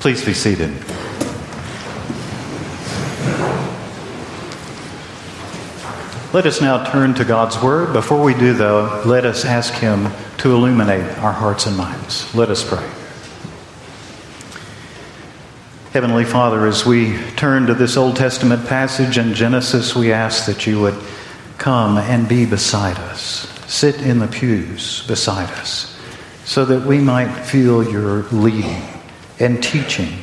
Please be seated. Let us now turn to God's Word. Before we do, though, let us ask Him to illuminate our hearts and minds. Let us pray. Heavenly Father, as we turn to this Old Testament passage in Genesis, we ask that you would come and be beside us, sit in the pews beside us, so that we might feel your leading and teaching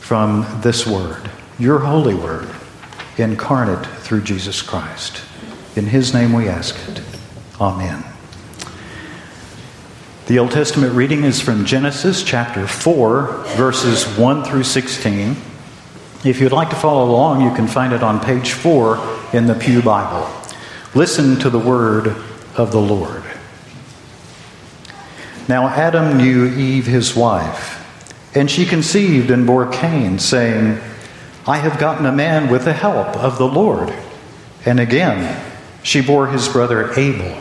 from this Word, your holy Word, incarnate through Jesus Christ. In His name we ask it. Amen. The Old Testament reading is from Genesis chapter 4, verses 1 through 16. If you'd like to follow along, you can find it on page 4 in the Pew Bible. Listen to the word of the Lord. Now Adam knew Eve his wife, and she conceived and bore Cain, saying, I have gotten a man with the help of the Lord. And again, she bore his brother Abel.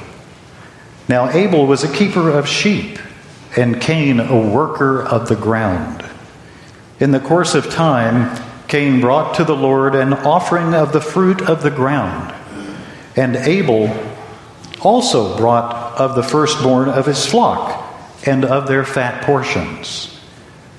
Now, Abel was a keeper of sheep, and Cain a worker of the ground. In the course of time, Cain brought to the Lord an offering of the fruit of the ground, and Abel also brought of the firstborn of his flock and of their fat portions.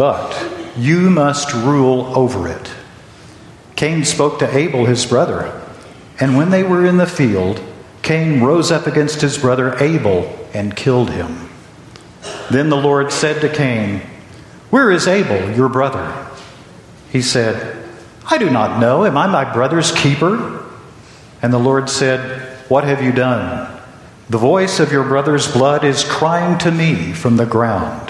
but you must rule over it. Cain spoke to Abel, his brother. And when they were in the field, Cain rose up against his brother Abel and killed him. Then the Lord said to Cain, Where is Abel, your brother? He said, I do not know. Am I my brother's keeper? And the Lord said, What have you done? The voice of your brother's blood is crying to me from the ground.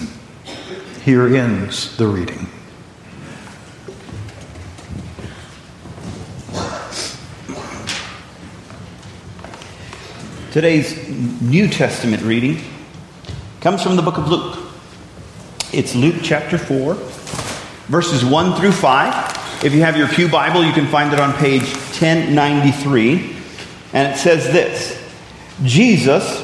Here ends the reading. Today's New Testament reading comes from the book of Luke. It's Luke chapter 4, verses 1 through 5. If you have your Pew Bible, you can find it on page 1093. And it says this Jesus,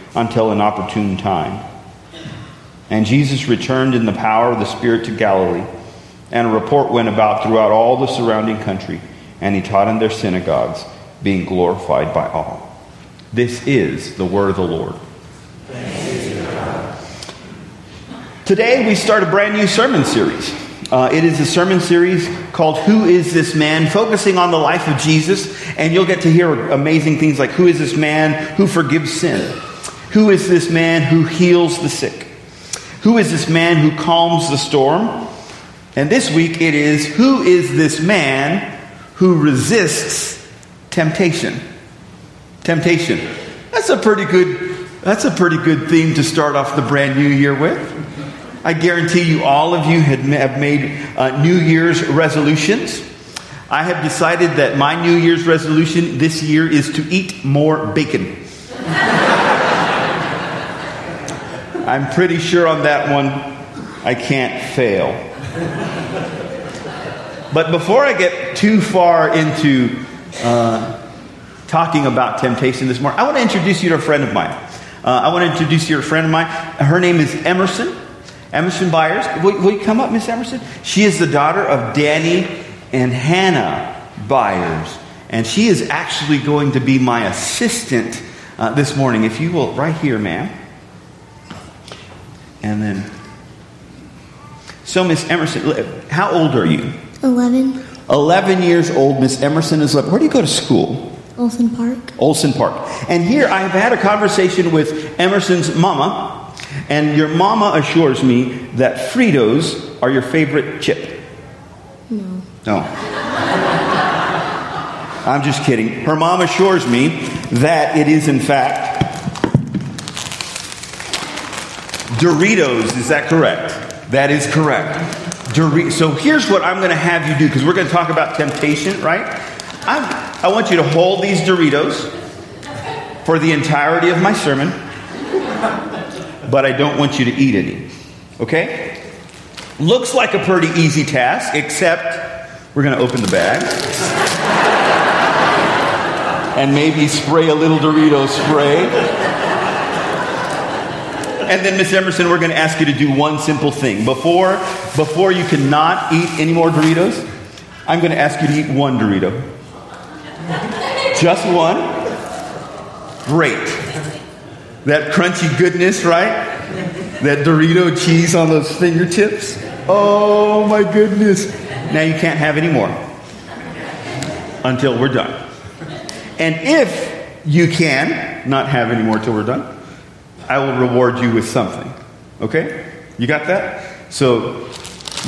until an opportune time. And Jesus returned in the power of the Spirit to Galilee, and a report went about throughout all the surrounding country, and he taught in their synagogues, being glorified by all. This is the word of the Lord. Today we start a brand new sermon series. Uh, it is a sermon series called Who is This Man? focusing on the life of Jesus. And you'll get to hear amazing things like Who is this man who forgives sin? Who is this man who heals the sick? Who is this man who calms the storm? And this week it is Who is this man who resists temptation? Temptation. That's a pretty good that's a pretty good theme to start off the brand new year with. I guarantee you all of you have made uh, New Year's resolutions. I have decided that my New Year's resolution this year is to eat more bacon. I'm pretty sure on that one I can't fail. But before I get too far into uh, talking about temptation this morning, I want to introduce you to a friend of mine. Uh, I want to introduce you to a friend of mine. Her name is Emerson. Emerson Byers. Will, will you come up, Miss Emerson? She is the daughter of Danny and Hannah Byers. And she is actually going to be my assistant uh, this morning. If you will, right here, ma'am. And then, so Miss Emerson, how old are you? 11. 11 years old. Miss Emerson is 11. Where do you go to school? Olson Park. Olson Park. And here I have had a conversation with Emerson's mama, and your mama assures me that Fritos are your favorite chip. No. No. I'm just kidding. Her mom assures me that it is, in fact, Doritos, is that correct? That is correct. So here's what I'm going to have you do because we're going to talk about temptation, right? I'm, I want you to hold these Doritos for the entirety of my sermon, but I don't want you to eat any. Okay? Looks like a pretty easy task, except we're going to open the bag and maybe spray a little Dorito spray. And then, Miss Emerson, we're going to ask you to do one simple thing. Before, before you cannot eat any more Doritos, I'm going to ask you to eat one Dorito. Just one. Great. That crunchy goodness, right? That Dorito cheese on those fingertips. Oh my goodness. Now you can't have any more until we're done. And if you can not have any more till we're done, I will reward you with something. Okay? You got that? So,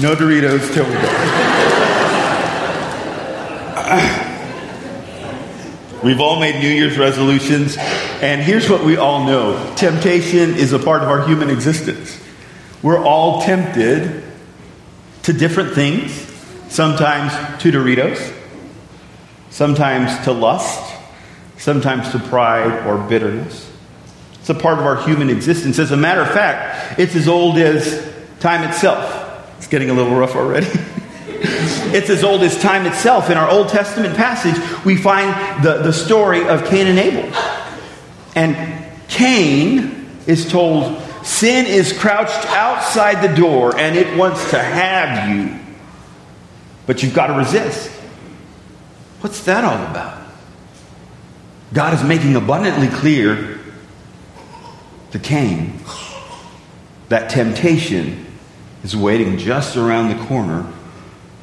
no Doritos till we go. We've all made New Year's resolutions, and here's what we all know temptation is a part of our human existence. We're all tempted to different things, sometimes to Doritos, sometimes to lust, sometimes to pride or bitterness. It's a part of our human existence. As a matter of fact, it's as old as time itself. It's getting a little rough already. it's as old as time itself. In our Old Testament passage, we find the, the story of Cain and Abel. And Cain is told, Sin is crouched outside the door and it wants to have you. But you've got to resist. What's that all about? God is making abundantly clear to Cain that temptation is waiting just around the corner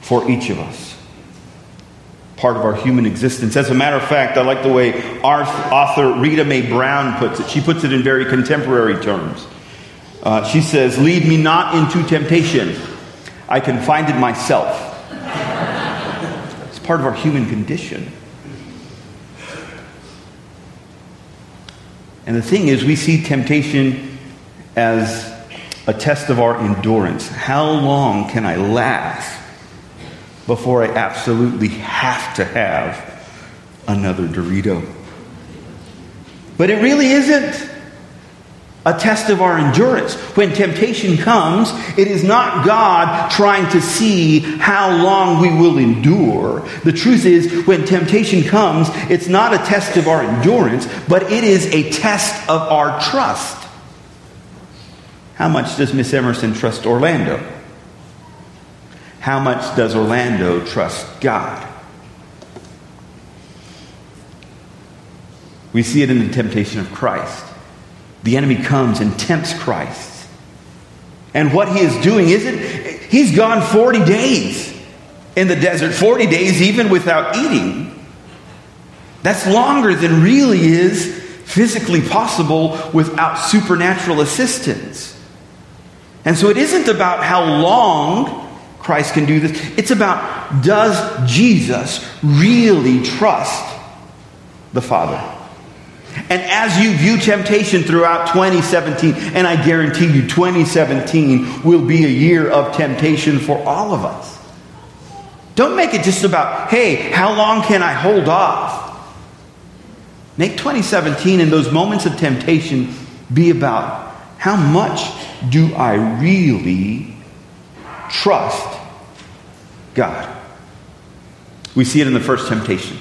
for each of us. Part of our human existence. As a matter of fact, I like the way our author Rita Mae Brown puts it. She puts it in very contemporary terms. Uh, she says, Lead me not into temptation. I can find it myself. it's part of our human condition. And the thing is, we see temptation as a test of our endurance. How long can I last before I absolutely have to have another Dorito? But it really isn't a test of our endurance. When temptation comes, it is not God trying to see how long we will endure. The truth is, when temptation comes, it's not a test of our endurance, but it is a test of our trust. How much does Miss Emerson trust Orlando? How much does Orlando trust God? We see it in the temptation of Christ. The enemy comes and tempts Christ. And what he is doing isn't, he's gone 40 days in the desert, 40 days even without eating. That's longer than really is physically possible without supernatural assistance. And so it isn't about how long Christ can do this, it's about does Jesus really trust the Father? And as you view temptation throughout 2017, and I guarantee you 2017 will be a year of temptation for all of us. Don't make it just about, hey, how long can I hold off? Make 2017 and those moments of temptation be about how much do I really trust God? We see it in the first temptation.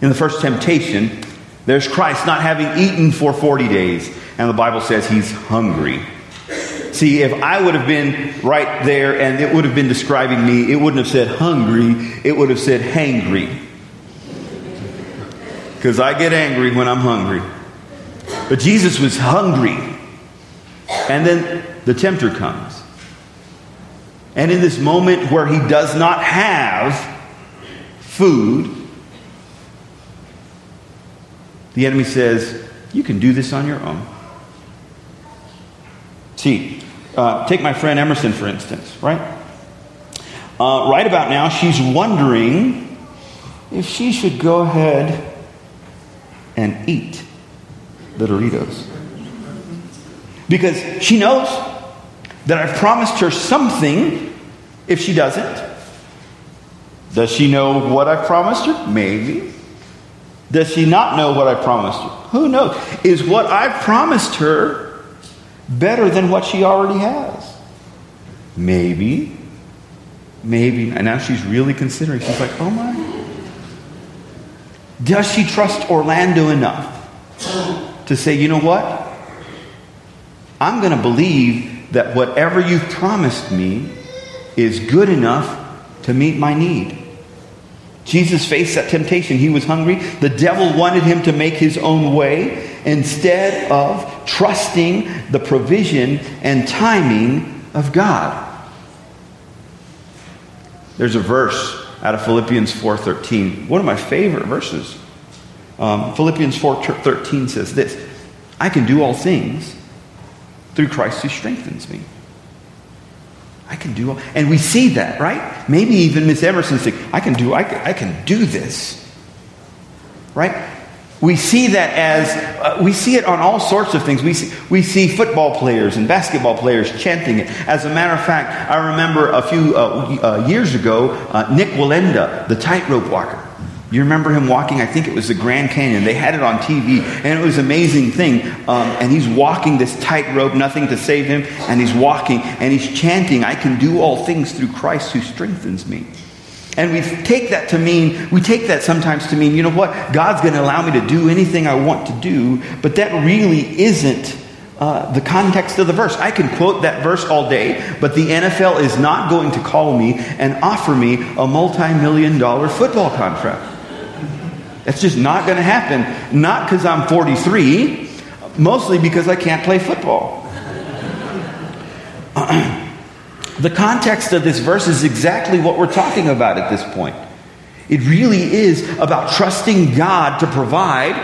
In the first temptation, there's Christ not having eaten for 40 days, and the Bible says he's hungry. See, if I would have been right there and it would have been describing me, it wouldn't have said hungry, it would have said hangry. Because I get angry when I'm hungry. But Jesus was hungry. And then the tempter comes. And in this moment where he does not have food, the enemy says, You can do this on your own. See, uh, take my friend Emerson, for instance, right? Uh, right about now, she's wondering if she should go ahead and eat the Doritos. Because she knows that I've promised her something if she doesn't. Does she know what I've promised her? Maybe. Does she not know what I promised you? Who knows? Is what I've promised her better than what she already has? Maybe. Maybe. And now she's really considering. She's like, oh my. Does she trust Orlando enough to say, you know what? I'm going to believe that whatever you've promised me is good enough to meet my need. Jesus faced that temptation. He was hungry. The devil wanted him to make his own way instead of trusting the provision and timing of God. There's a verse out of Philippians 4:13, one of my favorite verses. Um, Philippians 4:13 says this: "I can do all things through Christ who strengthens me." I can do, and we see that, right? Maybe even Miss Emerson saying, I can do, I can, I can do this, right? We see that as, uh, we see it on all sorts of things. We see, we see football players and basketball players chanting it. As a matter of fact, I remember a few uh, uh, years ago, uh, Nik Wallenda, the tightrope walker. You remember him walking, I think it was the Grand Canyon. They had it on TV, and it was an amazing thing. Um, and he's walking this tightrope, nothing to save him, and he's walking, and he's chanting, I can do all things through Christ who strengthens me. And we take that to mean, we take that sometimes to mean, you know what? God's going to allow me to do anything I want to do, but that really isn't uh, the context of the verse. I can quote that verse all day, but the NFL is not going to call me and offer me a multi million dollar football contract. That's just not going to happen. Not because I'm 43, mostly because I can't play football. the context of this verse is exactly what we're talking about at this point. It really is about trusting God to provide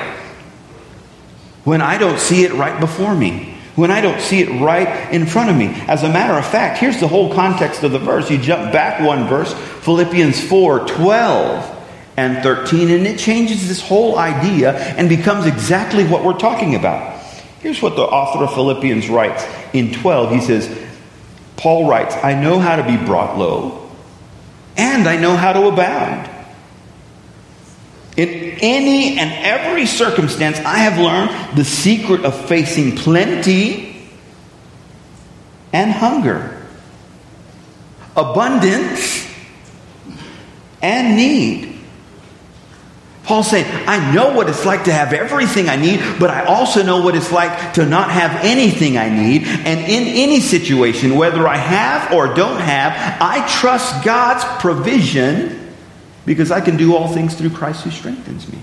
when I don't see it right before me, when I don't see it right in front of me. As a matter of fact, here's the whole context of the verse. You jump back one verse, Philippians 4 12 and 13, and it changes this whole idea and becomes exactly what we're talking about. Here's what the author of Philippians writes in 12. He says, Paul writes, I know how to be brought low, and I know how to abound. In any and every circumstance, I have learned the secret of facing plenty and hunger, abundance and need. Paul's saying, I know what it's like to have everything I need, but I also know what it's like to not have anything I need. And in any situation, whether I have or don't have, I trust God's provision because I can do all things through Christ who strengthens me.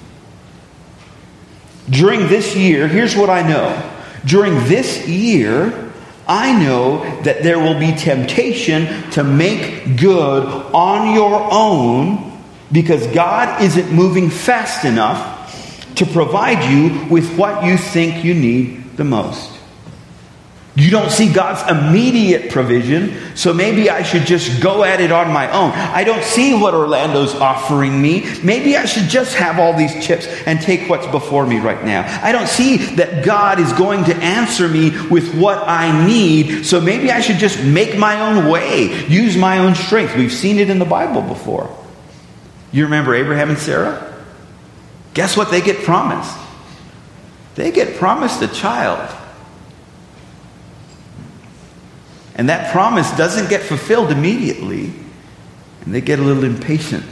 During this year, here's what I know. During this year, I know that there will be temptation to make good on your own because God isn't moving fast enough to provide you with what you think you need the most. You don't see God's immediate provision, so maybe I should just go at it on my own. I don't see what Orlando's offering me. Maybe I should just have all these chips and take what's before me right now. I don't see that God is going to answer me with what I need, so maybe I should just make my own way, use my own strength. We've seen it in the Bible before. You remember Abraham and Sarah? Guess what they get promised? They get promised a child. And that promise doesn't get fulfilled immediately. And they get a little impatient.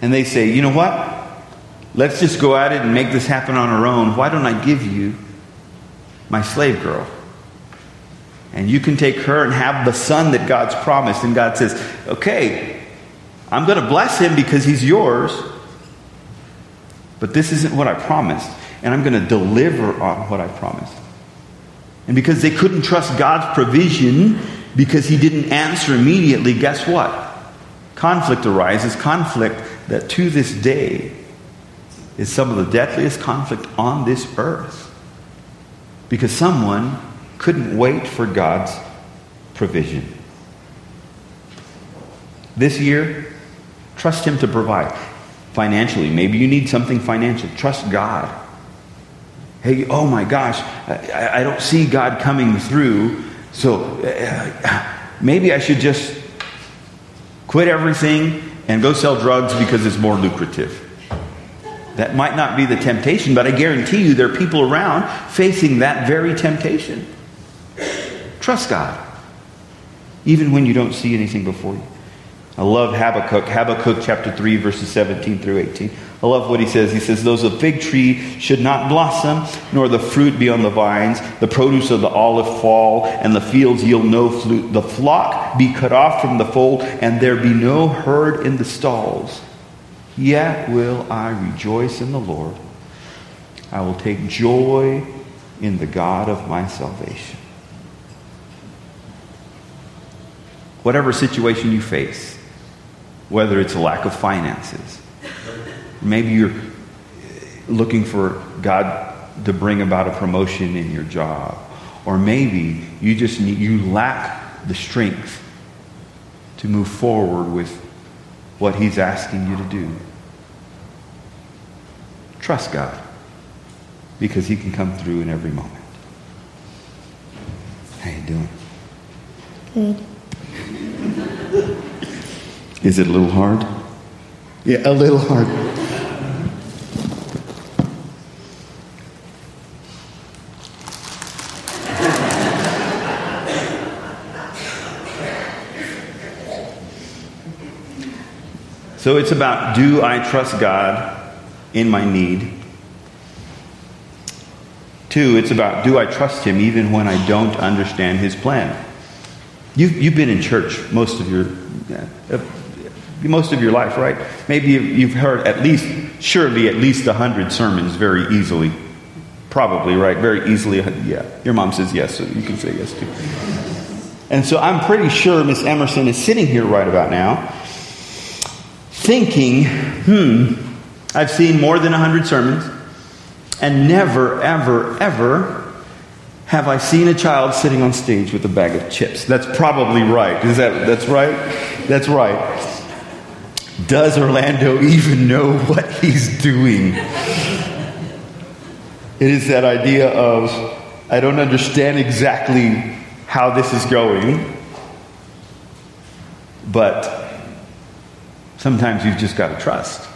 And they say, you know what? Let's just go at it and make this happen on our own. Why don't I give you my slave girl? And you can take her and have the son that God's promised. And God says, okay, I'm going to bless him because he's yours. But this isn't what I promised. And I'm going to deliver on what I promised. And because they couldn't trust God's provision because he didn't answer immediately, guess what? Conflict arises. Conflict that to this day is some of the deadliest conflict on this earth. Because someone couldn't wait for God's provision. This year, trust Him to provide financially. Maybe you need something financial. Trust God. Hey, oh my gosh, I, I don't see God coming through, so uh, maybe I should just quit everything and go sell drugs because it's more lucrative. That might not be the temptation, but I guarantee you there are people around facing that very temptation. Trust God, even when you don't see anything before you. I love Habakkuk, Habakkuk chapter 3, verses 17 through 18. I love what he says. He says, Those the fig tree should not blossom, nor the fruit be on the vines, the produce of the olive fall, and the fields yield no fruit. The flock be cut off from the fold, and there be no herd in the stalls. Yet will I rejoice in the Lord. I will take joy in the God of my salvation. Whatever situation you face, whether it's a lack of finances, maybe you're looking for God to bring about a promotion in your job, or maybe you just need, you lack the strength to move forward with what He's asking you to do. Trust God because He can come through in every moment. How you doing? Good. Is it a little hard? Yeah, a little hard. So it's about do I trust God in my need? Two, it's about do I trust Him even when I don't understand His plan? You've, you've been in church most of your most of your life, right? Maybe you've heard at least, surely at least a hundred sermons very easily. Probably, right? Very easily. Yeah. Your mom says yes, so you can say yes too. And so I'm pretty sure Miss Emerson is sitting here right about now thinking, hmm, I've seen more than a hundred sermons, and never, ever, ever have I seen a child sitting on stage with a bag of chips. That's probably right. Is that that's right? That's right. Does Orlando even know what he's doing? It is that idea of, I don't understand exactly how this is going, but sometimes you've just got to trust.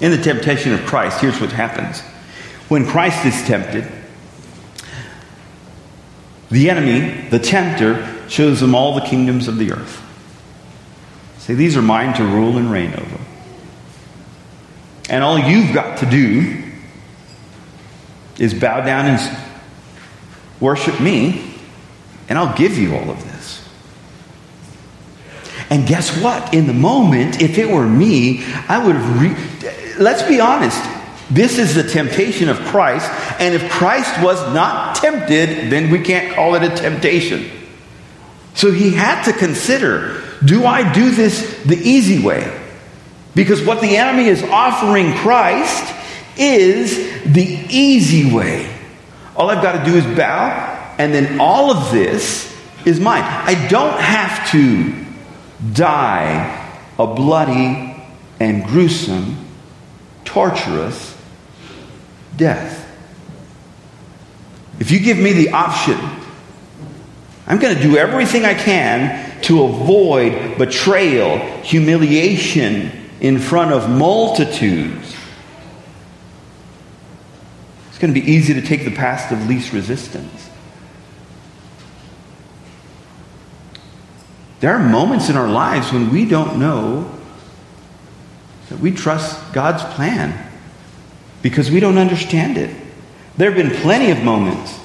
In the temptation of Christ, here's what happens. When Christ is tempted, the enemy, the tempter, shows him all the kingdoms of the earth. These are mine to rule and reign over. And all you've got to do is bow down and worship me, and I'll give you all of this. And guess what? In the moment, if it were me, I would have. Re- Let's be honest. This is the temptation of Christ, and if Christ was not tempted, then we can't call it a temptation. So he had to consider do I do this the easy way? Because what the enemy is offering Christ is the easy way. All I've got to do is bow, and then all of this is mine. I don't have to die a bloody and gruesome, torturous death. If you give me the option, I'm going to do everything I can to avoid betrayal, humiliation in front of multitudes. It's going to be easy to take the path of least resistance. There are moments in our lives when we don't know that we trust God's plan because we don't understand it. There have been plenty of moments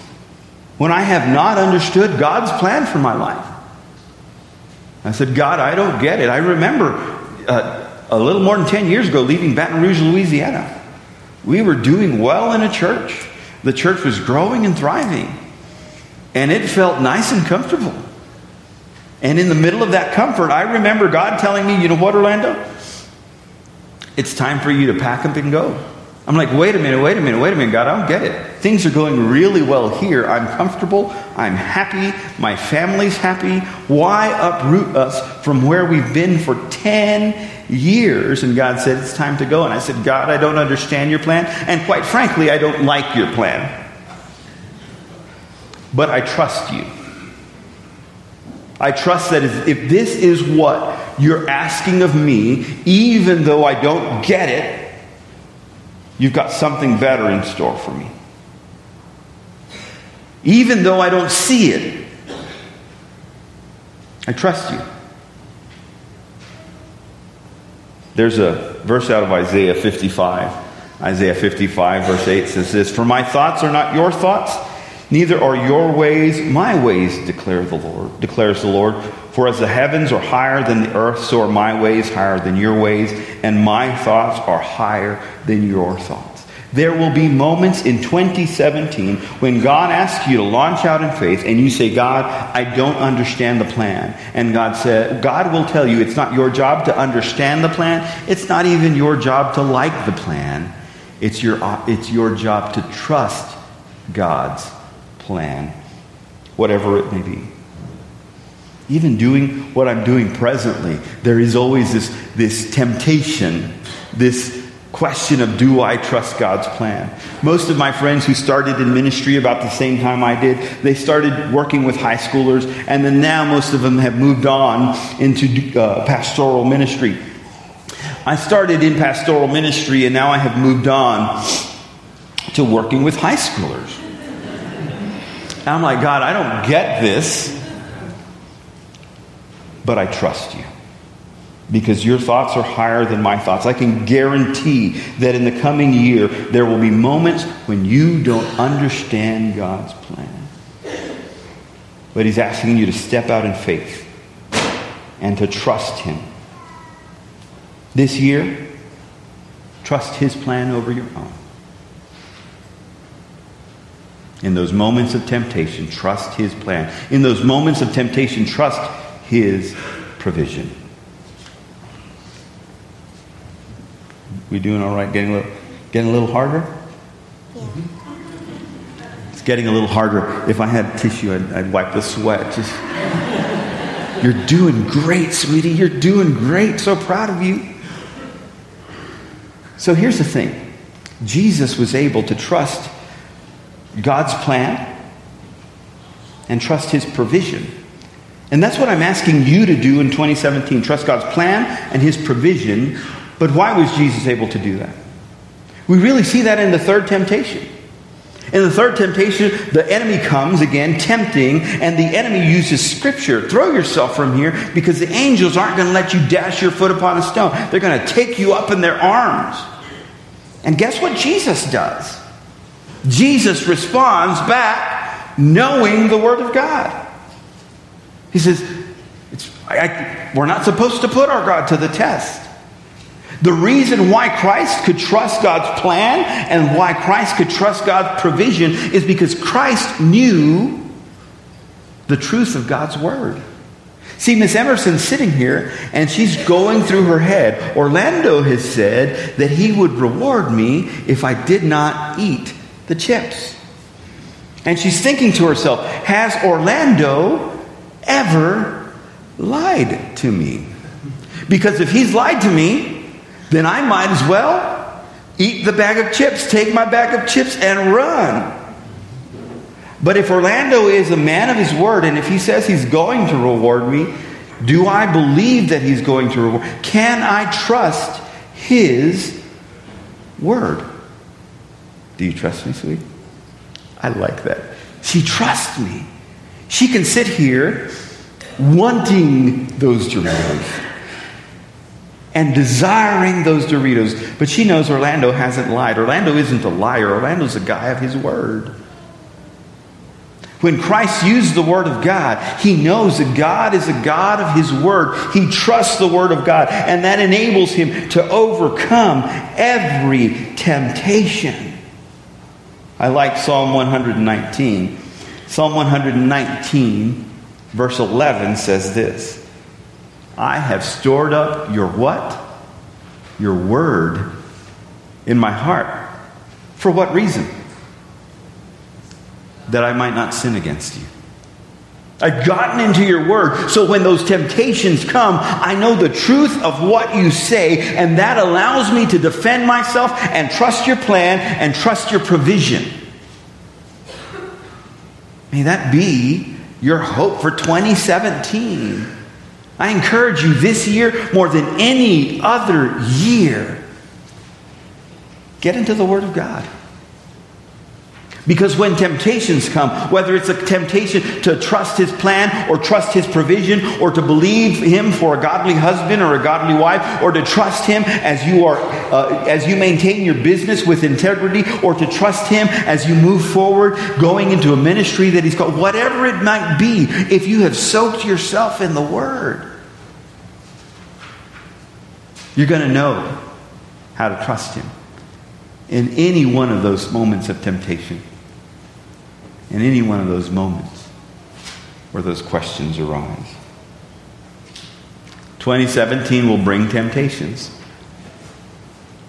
when I have not understood God's plan for my life. I said, God, I don't get it. I remember uh, a little more than 10 years ago leaving Baton Rouge, Louisiana. We were doing well in a church. The church was growing and thriving. And it felt nice and comfortable. And in the middle of that comfort, I remember God telling me, you know what, Orlando? It's time for you to pack up and go. I'm like, wait a minute, wait a minute, wait a minute, God, I don't get it. Things are going really well here. I'm comfortable. I'm happy. My family's happy. Why uproot us from where we've been for 10 years? And God said, it's time to go. And I said, God, I don't understand your plan. And quite frankly, I don't like your plan. But I trust you. I trust that if this is what you're asking of me, even though I don't get it, You've got something better in store for me. Even though I don't see it, I trust you. There's a verse out of Isaiah 55. Isaiah 55, verse 8 says this For my thoughts are not your thoughts, neither are your ways my ways, declare the Lord, declares the Lord. For as the heavens are higher than the earth, so are my ways higher than your ways, and my thoughts are higher than your thoughts. There will be moments in 2017 when God asks you to launch out in faith and you say, God, I don't understand the plan. And God said, God will tell you it's not your job to understand the plan. It's not even your job to like the plan. It's your, it's your job to trust God's plan, whatever it may be even doing what I'm doing presently, there is always this, this temptation, this question of do I trust God's plan? Most of my friends who started in ministry about the same time I did, they started working with high schoolers, and then now most of them have moved on into uh, pastoral ministry. I started in pastoral ministry, and now I have moved on to working with high schoolers. And I'm like, God, I don't get this but I trust you because your thoughts are higher than my thoughts. I can guarantee that in the coming year, there will be moments when you don't understand God's plan. But He's asking you to step out in faith and to trust Him. This year, trust His plan over your own. In those moments of temptation, trust His plan. In those moments of temptation, trust his provision. We doing all right? Getting a little, getting a little harder? Yeah. It's getting a little harder. If I had tissue, I'd, I'd wipe the sweat. Just, you're doing great, sweetie. You're doing great. So proud of you. So here's the thing. Jesus was able to trust God's plan and trust His provision. And that's what I'm asking you to do in 2017 trust God's plan and His provision. But why was Jesus able to do that? We really see that in the third temptation. In the third temptation, the enemy comes again, tempting, and the enemy uses scripture. Throw yourself from here because the angels aren't going to let you dash your foot upon a stone. They're going to take you up in their arms. And guess what Jesus does? Jesus responds back knowing the Word of God. He says, I, We're not supposed to put our God to the test. The reason why Christ could trust God's plan and why Christ could trust God's provision is because Christ knew the truth of God's word. See, Miss Emerson's sitting here and she's going through her head. Orlando has said that he would reward me if I did not eat the chips. And she's thinking to herself, has Orlando ever lied to me? Because if he's lied to me, then I might as well eat the bag of chips, take my bag of chips, and run. But if Orlando is a man of his word, and if he says he's going to reward me, do I believe that he's going to reward? Can I trust his word? Do you trust me, sweet? I like that. She trusts me. She can sit here wanting those Doritos and desiring those Doritos. But she knows Orlando hasn't lied. Orlando isn't a liar, Orlando's a guy of his word. When Christ used the Word of God, he knows that God is a God of His Word. He trusts the Word of God, and that enables him to overcome every temptation. I like Psalm 119. Psalm 119, verse 11 says this I have stored up your what? Your word in my heart. For what reason? That I might not sin against you. I've gotten into your word, so when those temptations come, I know the truth of what you say, and that allows me to defend myself and trust your plan and trust your provision. May that be your hope for 2017. I encourage you this year, more than any other year, get into the Word of God. Because when temptations come, whether it's a temptation to trust his plan or trust his provision or to believe him for a godly husband or a godly wife or to trust him as you are uh, as you maintain your business with integrity or to trust him as you move forward going into a ministry that he's called whatever it might be if you have soaked yourself in the word you're going to know how to trust him in any one of those moments of temptation in any one of those moments where those questions arise. 2017 will bring temptations,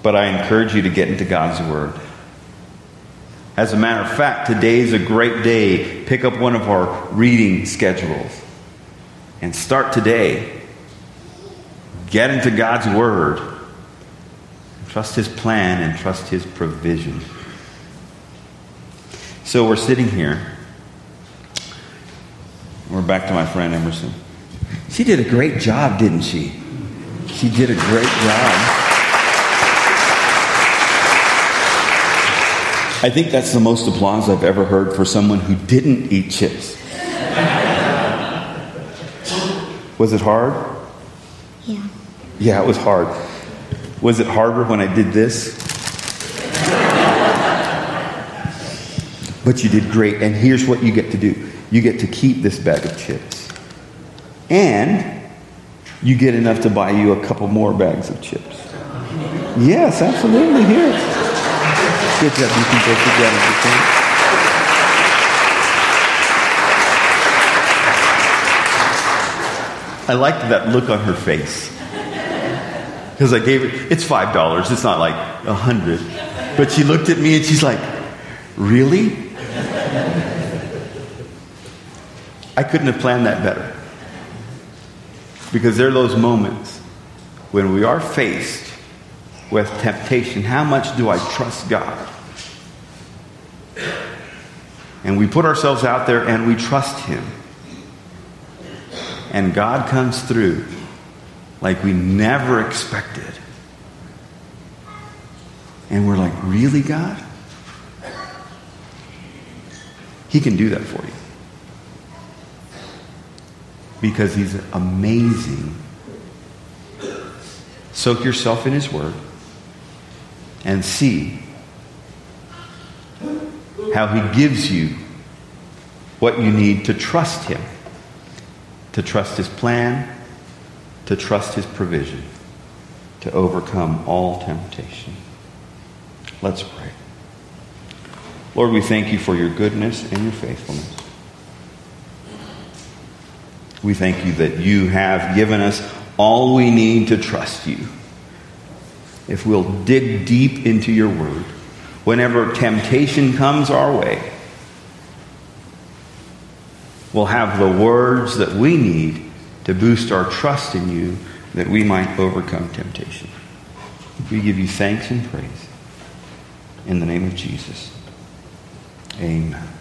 but I encourage you to get into God's Word. As a matter of fact, today is a great day. Pick up one of our reading schedules and start today. Get into God's Word. Trust His plan and trust His provision. So we're sitting here. We're back to my friend Emerson. She did a great job, didn't she? She did a great job. I think that's the most applause I've ever heard for someone who didn't eat chips. Was it hard? Yeah. Yeah, it was hard. Was it harder when I did this? But you did great. And here's what you get to do you get to keep this bag of chips. And you get enough to buy you a couple more bags of chips. Yes, absolutely. Here. Good job. You can both together. I liked that look on her face. Because I gave it, it's $5. It's not like a 100 But she looked at me and she's like, Really? I couldn't have planned that better. Because there are those moments when we are faced with temptation? How much do I trust God? And we put ourselves out there and we trust Him. And God comes through like we never expected. And we're like, really, God? He can do that for you. Because He's amazing. Soak yourself in His Word and see how He gives you what you need to trust Him, to trust His plan, to trust His provision, to overcome all temptation. Let's pray. Lord, we thank you for your goodness and your faithfulness. We thank you that you have given us all we need to trust you. If we'll dig deep into your word, whenever temptation comes our way, we'll have the words that we need to boost our trust in you that we might overcome temptation. We give you thanks and praise. In the name of Jesus. Amen.